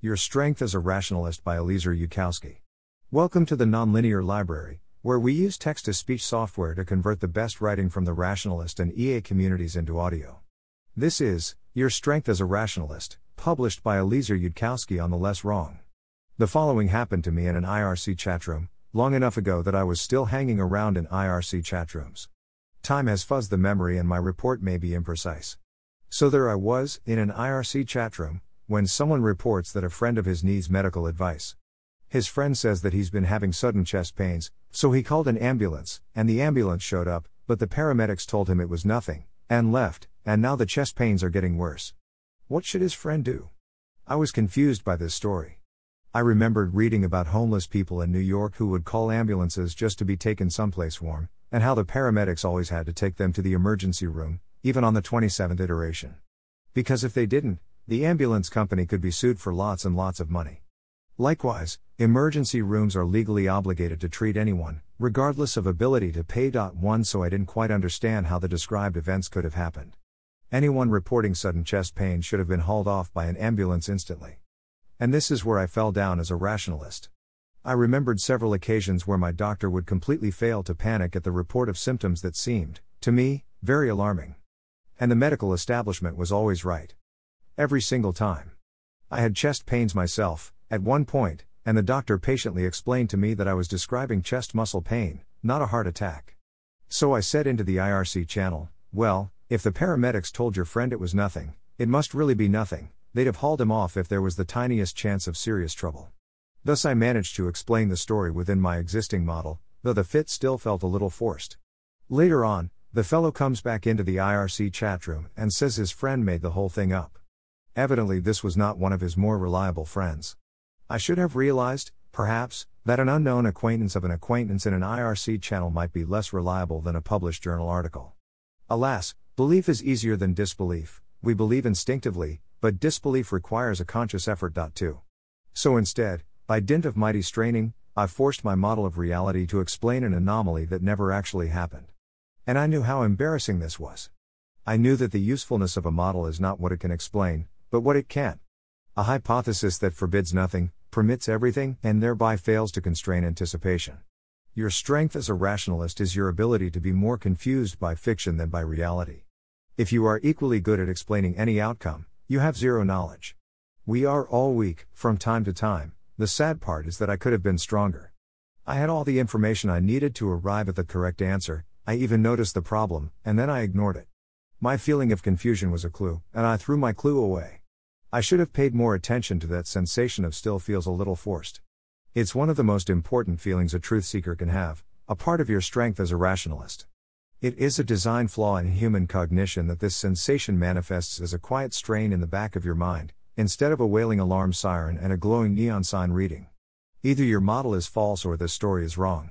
Your Strength as a Rationalist by Eliezer Yudkowsky. Welcome to the Nonlinear Library, where we use text to speech software to convert the best writing from the rationalist and EA communities into audio. This is Your Strength as a Rationalist, published by Eliezer Yudkowsky on the Less Wrong. The following happened to me in an IRC chatroom, long enough ago that I was still hanging around in IRC chatrooms. Time has fuzzed the memory and my report may be imprecise. So there I was, in an IRC chatroom, when someone reports that a friend of his needs medical advice. His friend says that he's been having sudden chest pains, so he called an ambulance, and the ambulance showed up, but the paramedics told him it was nothing, and left, and now the chest pains are getting worse. What should his friend do? I was confused by this story. I remembered reading about homeless people in New York who would call ambulances just to be taken someplace warm, and how the paramedics always had to take them to the emergency room, even on the 27th iteration. Because if they didn't, the ambulance company could be sued for lots and lots of money. Likewise, emergency rooms are legally obligated to treat anyone, regardless of ability to pay. 1 So I didn't quite understand how the described events could have happened. Anyone reporting sudden chest pain should have been hauled off by an ambulance instantly. And this is where I fell down as a rationalist. I remembered several occasions where my doctor would completely fail to panic at the report of symptoms that seemed, to me, very alarming. And the medical establishment was always right. Every single time. I had chest pains myself, at one point, and the doctor patiently explained to me that I was describing chest muscle pain, not a heart attack. So I said into the IRC channel, well, if the paramedics told your friend it was nothing, it must really be nothing, they'd have hauled him off if there was the tiniest chance of serious trouble. Thus I managed to explain the story within my existing model, though the fit still felt a little forced. Later on, the fellow comes back into the IRC chat room and says his friend made the whole thing up. Evidently, this was not one of his more reliable friends. I should have realized, perhaps, that an unknown acquaintance of an acquaintance in an IRC channel might be less reliable than a published journal article. Alas, belief is easier than disbelief, we believe instinctively, but disbelief requires a conscious effort. 2. So instead, by dint of mighty straining, I forced my model of reality to explain an anomaly that never actually happened. And I knew how embarrassing this was. I knew that the usefulness of a model is not what it can explain, but what it can't. A hypothesis that forbids nothing, permits everything, and thereby fails to constrain anticipation. Your strength as a rationalist is your ability to be more confused by fiction than by reality. If you are equally good at explaining any outcome, you have zero knowledge. We are all weak, from time to time, the sad part is that I could have been stronger. I had all the information I needed to arrive at the correct answer, I even noticed the problem, and then I ignored it. My feeling of confusion was a clue, and I threw my clue away. I should have paid more attention to that sensation of still feels a little forced. It's one of the most important feelings a truth seeker can have, a part of your strength as a rationalist. It is a design flaw in human cognition that this sensation manifests as a quiet strain in the back of your mind, instead of a wailing alarm siren and a glowing neon sign reading. Either your model is false or this story is wrong.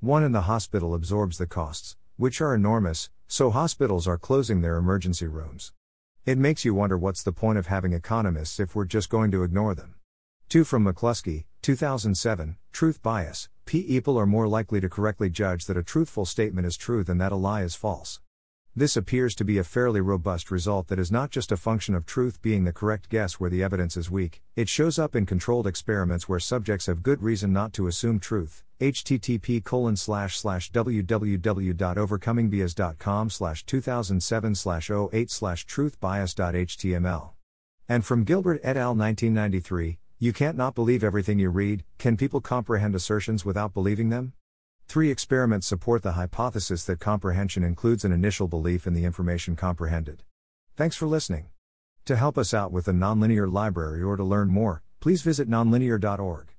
One in the hospital absorbs the costs, which are enormous, so hospitals are closing their emergency rooms. It makes you wonder what's the point of having economists if we're just going to ignore them. 2 from McCluskey, 2007, Truth Bias. People are more likely to correctly judge that a truthful statement is true than that a lie is false. This appears to be a fairly robust result that is not just a function of truth being the correct guess where the evidence is weak, it shows up in controlled experiments where subjects have good reason not to assume truth. http www.overcomingbias.com slash 2007 slash 08 slash truthbias.html. And from Gilbert et al. 1993, you can't not believe everything you read, can people comprehend assertions without believing them? Three experiments support the hypothesis that comprehension includes an initial belief in the information comprehended. Thanks for listening. To help us out with the Nonlinear Library or to learn more, please visit nonlinear.org.